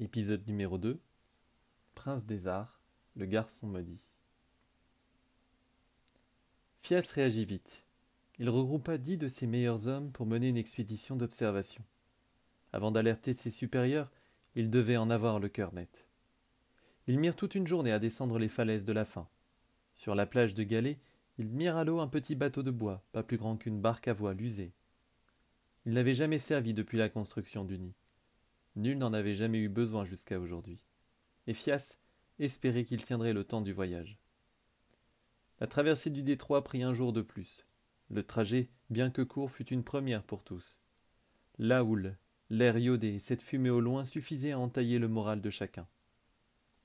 Épisode numéro 2 Prince des Arts, le garçon maudit. Fias réagit vite. Il regroupa dix de ses meilleurs hommes pour mener une expédition d'observation. Avant d'alerter ses supérieurs, il devait en avoir le cœur net. Ils mirent toute une journée à descendre les falaises de la faim. Sur la plage de Galets, ils mirent à l'eau un petit bateau de bois, pas plus grand qu'une barque à voile usée. Il n'avait jamais servi depuis la construction du nid. Nul n'en avait jamais eu besoin jusqu'à aujourd'hui. Et Fias espérait qu'il tiendrait le temps du voyage. La traversée du détroit prit un jour de plus. Le trajet, bien que court, fut une première pour tous. La houle, l'air iodé et cette fumée au loin suffisaient à entailler le moral de chacun.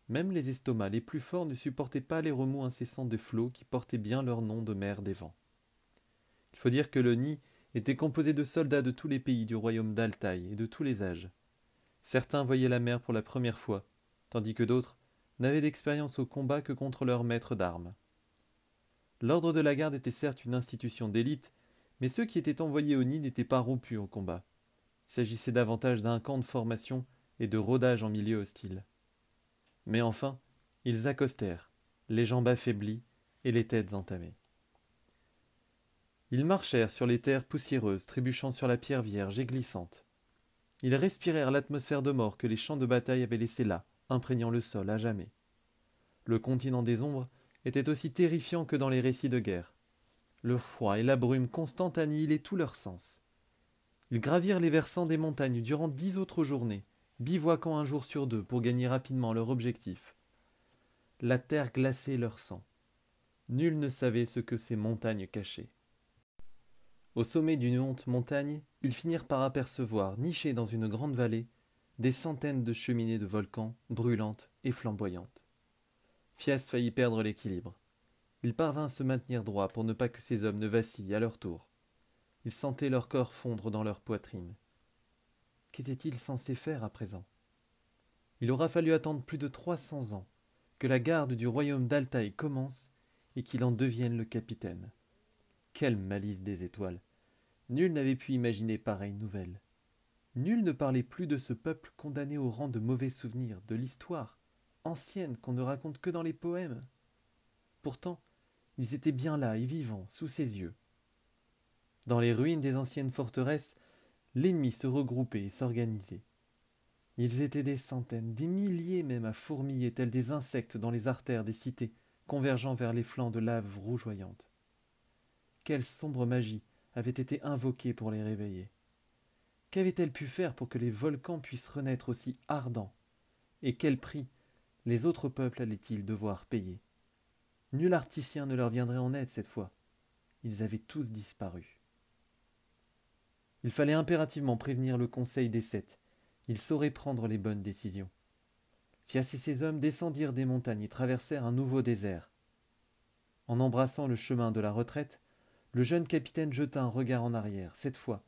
Même les estomacs les plus forts ne supportaient pas les remous incessants des flots qui portaient bien leur nom de mer des vents. Il faut dire que le nid était composé de soldats de tous les pays du royaume d'Altaï et de tous les âges. Certains voyaient la mer pour la première fois, tandis que d'autres n'avaient d'expérience au combat que contre leur maître d'armes. L'ordre de la garde était certes une institution d'élite, mais ceux qui étaient envoyés au nid n'étaient pas rompus au combat. Il s'agissait davantage d'un camp de formation et de rodage en milieu hostile. Mais enfin, ils accostèrent, les jambes affaiblies et les têtes entamées. Ils marchèrent sur les terres poussiéreuses, trébuchant sur la pierre vierge et glissante. Ils respirèrent l'atmosphère de mort que les champs de bataille avaient laissée là, imprégnant le sol à jamais. Le continent des ombres était aussi terrifiant que dans les récits de guerre. Le froid et la brume constante annihilaient tous leurs sens. Ils gravirent les versants des montagnes durant dix autres journées, bivouaquant un jour sur deux pour gagner rapidement leur objectif. La terre glaçait leur sang. Nul ne savait ce que ces montagnes cachaient. Au sommet d'une honte montagne, ils finirent par apercevoir, nichées dans une grande vallée, des centaines de cheminées de volcans, brûlantes et flamboyantes. Fias faillit perdre l'équilibre. Il parvint à se maintenir droit pour ne pas que ces hommes ne vacillent à leur tour. Il sentait leur corps fondre dans leur poitrine. Qu'était-il censé faire à présent? Il aura fallu attendre plus de trois cents ans que la garde du royaume d'Altaï commence et qu'il en devienne le capitaine. Quelle malice des étoiles Nul n'avait pu imaginer pareille nouvelle. Nul ne parlait plus de ce peuple condamné au rang de mauvais souvenirs, de l'histoire, ancienne qu'on ne raconte que dans les poèmes. Pourtant, ils étaient bien là et vivants, sous ses yeux. Dans les ruines des anciennes forteresses, l'ennemi se regroupait et s'organisait. Ils étaient des centaines, des milliers même à fourmiller tels des insectes dans les artères des cités, convergeant vers les flancs de lave rougeoyante. Quelle sombre magie avait été invoquée pour les réveiller Qu'avait-elle pu faire pour que les volcans puissent renaître aussi ardents? Et quel prix les autres peuples allaient-ils devoir payer? Nul articien ne leur viendrait en aide cette fois. Ils avaient tous disparu. Il fallait impérativement prévenir le conseil des sept. Il saurait prendre les bonnes décisions. Fias et ses hommes descendirent des montagnes et traversèrent un nouveau désert. En embrassant le chemin de la retraite, le jeune capitaine jeta un regard en arrière. Cette fois,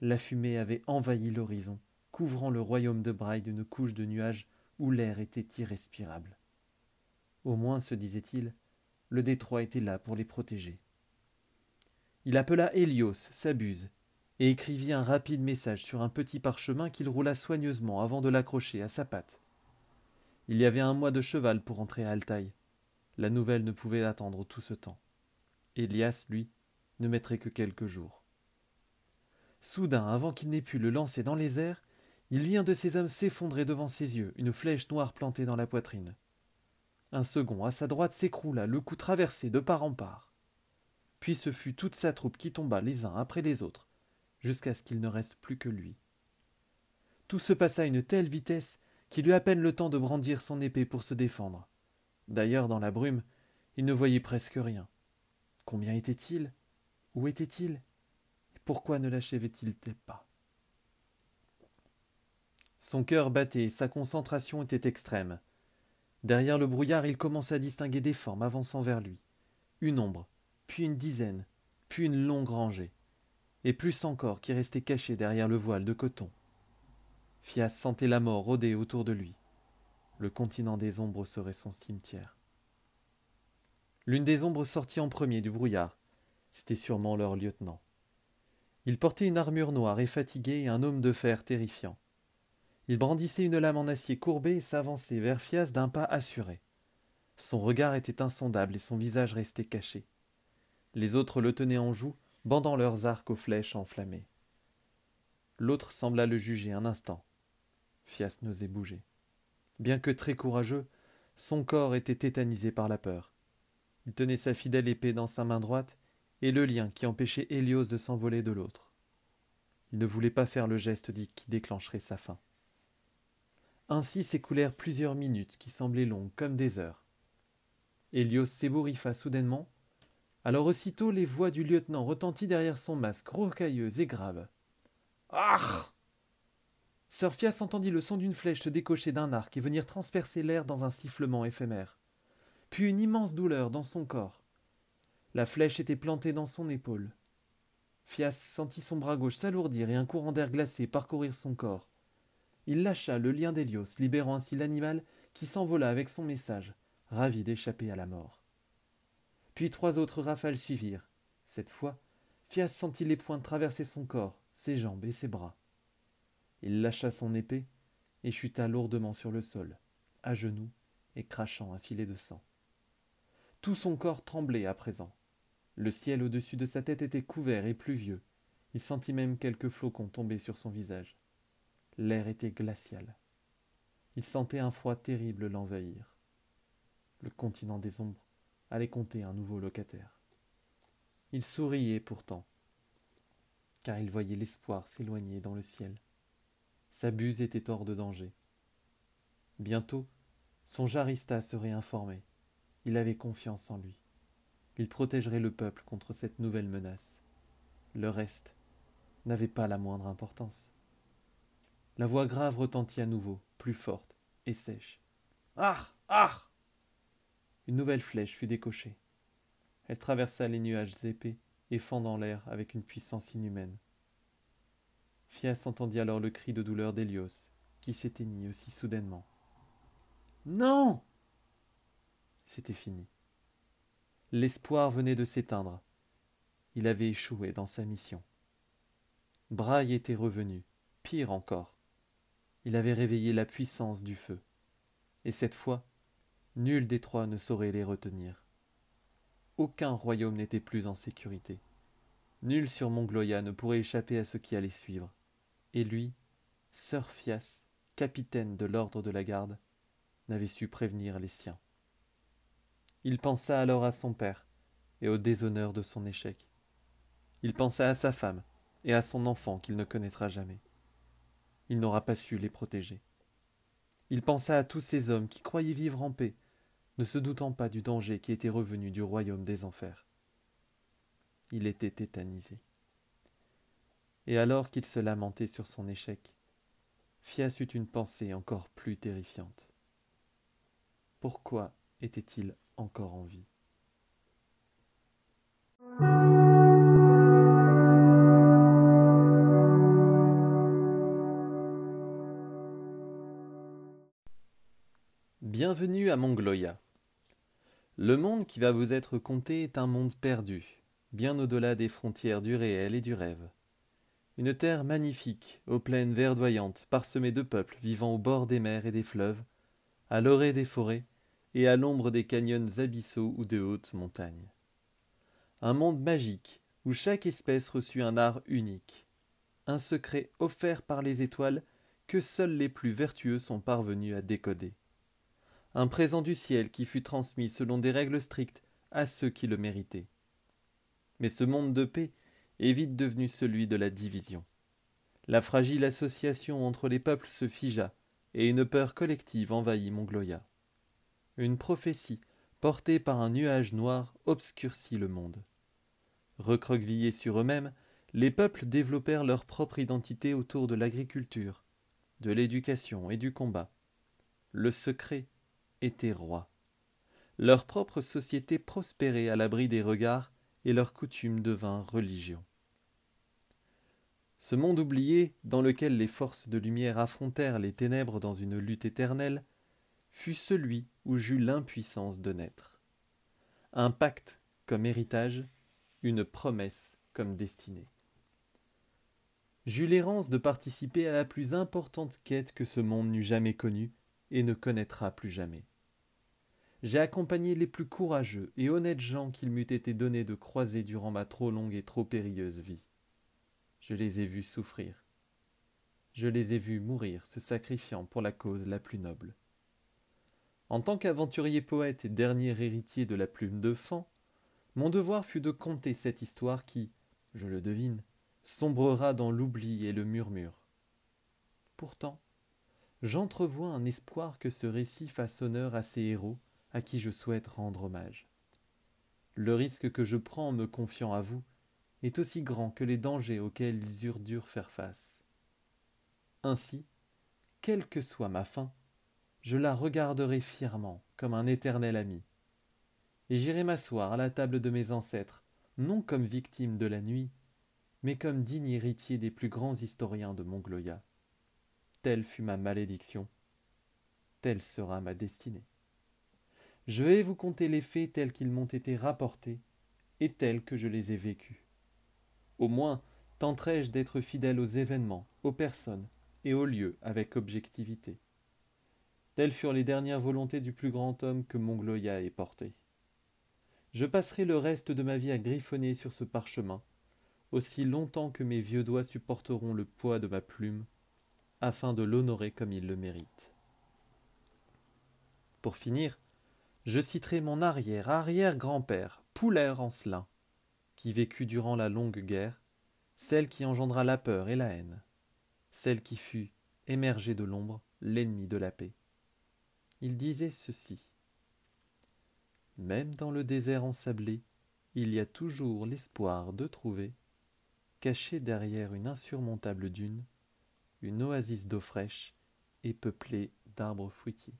la fumée avait envahi l'horizon, couvrant le royaume de Braille d'une couche de nuages où l'air était irrespirable. Au moins, se disait-il, le détroit était là pour les protéger. Il appela Hélios, Sabuse, et écrivit un rapide message sur un petit parchemin qu'il roula soigneusement avant de l'accrocher à sa patte. Il y avait un mois de cheval pour entrer à Altaï. La nouvelle ne pouvait attendre tout ce temps. Elias, lui, ne mettrait que quelques jours. Soudain, avant qu'il n'ait pu le lancer dans les airs, il vit un de ses hommes s'effondrer devant ses yeux, une flèche noire plantée dans la poitrine. Un second, à sa droite, s'écroula, le cou traversé de part en part. Puis ce fut toute sa troupe qui tomba les uns après les autres, jusqu'à ce qu'il ne reste plus que lui. Tout se passa à une telle vitesse qu'il eut à peine le temps de brandir son épée pour se défendre. D'ailleurs, dans la brume, il ne voyait presque rien. Combien était-il? Où était-il pourquoi ne l'achevait-il pas? Son cœur battait sa concentration était extrême. Derrière le brouillard, il commença à distinguer des formes avançant vers lui. Une ombre, puis une dizaine, puis une longue rangée, et plus encore qui restait cachée derrière le voile de coton. Fias sentait la mort rôder autour de lui. Le continent des ombres serait son cimetière. L'une des ombres sortit en premier du brouillard, c'était sûrement leur lieutenant. Il portait une armure noire et fatiguée et un homme de fer terrifiant. Il brandissait une lame en acier courbée et s'avançait vers Fias d'un pas assuré. Son regard était insondable et son visage restait caché. Les autres le tenaient en joue, bandant leurs arcs aux flèches enflammées. L'autre sembla le juger un instant. Fias n'osait bouger. Bien que très courageux, son corps était tétanisé par la peur. Il tenait sa fidèle épée dans sa main droite et le lien qui empêchait Hélios de s'envoler de l'autre. Il ne voulait pas faire le geste dit qui déclencherait sa fin. Ainsi s'écoulèrent plusieurs minutes qui semblaient longues comme des heures. Hélios s'ébouriffa soudainement. Alors aussitôt les voix du lieutenant retentit derrière son masque rocailleux et grave. Ah Sir Fias entendit le son d'une flèche se décocher d'un arc et venir transpercer l'air dans un sifflement éphémère. Puis une immense douleur dans son corps. La flèche était plantée dans son épaule. Fias sentit son bras gauche s'alourdir et un courant d'air glacé parcourir son corps. Il lâcha le lien d'Hélios, libérant ainsi l'animal qui s'envola avec son message, ravi d'échapper à la mort. Puis trois autres rafales suivirent. Cette fois, Fias sentit les pointes traverser son corps, ses jambes et ses bras. Il lâcha son épée et chuta lourdement sur le sol, à genoux et crachant un filet de sang. Tout son corps tremblait à présent. Le ciel au-dessus de sa tête était couvert et pluvieux. Il sentit même quelques flocons tomber sur son visage. L'air était glacial. Il sentait un froid terrible l'envahir. Le continent des ombres allait compter un nouveau locataire. Il souriait pourtant, car il voyait l'espoir s'éloigner dans le ciel. Sa buse était hors de danger. Bientôt, son jarista serait informé. Il avait confiance en lui. Il protégerait le peuple contre cette nouvelle menace. Le reste n'avait pas la moindre importance. La voix grave retentit à nouveau, plus forte et sèche. Ah Ah Une nouvelle flèche fut décochée. Elle traversa les nuages épais et fendant l'air avec une puissance inhumaine. Fias entendit alors le cri de douleur d'Hélios, qui s'éteignit aussi soudainement. Non C'était fini. L'espoir venait de s'éteindre. Il avait échoué dans sa mission. Braille était revenu, pire encore il avait réveillé la puissance du feu. Et cette fois, nul des trois ne saurait les retenir. Aucun royaume n'était plus en sécurité. Nul sur Mongloya ne pourrait échapper à ce qui allait suivre. Et lui, Sir Fias, capitaine de l'ordre de la garde, n'avait su prévenir les siens. Il pensa alors à son père et au déshonneur de son échec. Il pensa à sa femme et à son enfant qu'il ne connaîtra jamais il n'aura pas su les protéger. Il pensa à tous ces hommes qui croyaient vivre en paix, ne se doutant pas du danger qui était revenu du royaume des enfers. Il était tétanisé. Et alors qu'il se lamentait sur son échec, Fias eut une pensée encore plus terrifiante. Pourquoi était-il encore en vie Bienvenue à Mongloya. Le monde qui va vous être conté est un monde perdu, bien au-delà des frontières du réel et du rêve. Une terre magnifique, aux plaines verdoyantes, parsemée de peuples vivant au bord des mers et des fleuves, à l'orée des forêts et à l'ombre des canyons abyssaux ou de hautes montagnes. Un monde magique où chaque espèce reçut un art unique, un secret offert par les étoiles que seuls les plus vertueux sont parvenus à décoder un présent du ciel qui fut transmis selon des règles strictes à ceux qui le méritaient. Mais ce monde de paix est vite devenu celui de la division. La fragile association entre les peuples se figea, et une peur collective envahit Mongloya. Une prophétie, portée par un nuage noir, obscurcit le monde. Recroquevillés sur eux-mêmes, les peuples développèrent leur propre identité autour de l'agriculture, de l'éducation et du combat. Le secret étaient rois. Leur propre société prospérait à l'abri des regards et leurs coutumes devinrent religion. Ce monde oublié, dans lequel les forces de lumière affrontèrent les ténèbres dans une lutte éternelle, fut celui où j'eus l'impuissance de naître. Un pacte comme héritage, une promesse comme destinée. j'eus l'errance de participer à la plus importante quête que ce monde n'eût jamais connue et ne connaîtra plus jamais. J'ai accompagné les plus courageux et honnêtes gens qu'il m'eût été donné de croiser durant ma trop longue et trop périlleuse vie. Je les ai vus souffrir. Je les ai vus mourir, se sacrifiant pour la cause la plus noble. En tant qu'aventurier poète et dernier héritier de la plume de Fan, mon devoir fut de conter cette histoire qui, je le devine, sombrera dans l'oubli et le murmure. Pourtant, j'entrevois un espoir que ce récit fasse honneur à ces héros à qui je souhaite rendre hommage. Le risque que je prends en me confiant à vous est aussi grand que les dangers auxquels ils eurent dû faire face. Ainsi, quelle que soit ma fin, je la regarderai fièrement comme un éternel ami. Et j'irai m'asseoir à la table de mes ancêtres, non comme victime de la nuit, mais comme digne héritier des plus grands historiens de Mongloya. Telle fut ma malédiction, telle sera ma destinée. Je vais vous conter les faits tels qu'ils m'ont été rapportés et tels que je les ai vécus. Au moins tenterai-je d'être fidèle aux événements, aux personnes et aux lieux avec objectivité. Telles furent les dernières volontés du plus grand homme que Mongloya ait porté. Je passerai le reste de ma vie à griffonner sur ce parchemin, aussi longtemps que mes vieux doigts supporteront le poids de ma plume, afin de l'honorer comme il le mérite. Pour finir, je citerai mon arrière-arrière-grand-père, Poulaire Ancelin, qui vécut durant la longue guerre, celle qui engendra la peur et la haine, celle qui fut, émergée de l'ombre, l'ennemi de la paix. Il disait ceci. Même dans le désert ensablé, il y a toujours l'espoir de trouver, caché derrière une insurmontable dune, une oasis d'eau fraîche et peuplée d'arbres fruitiers.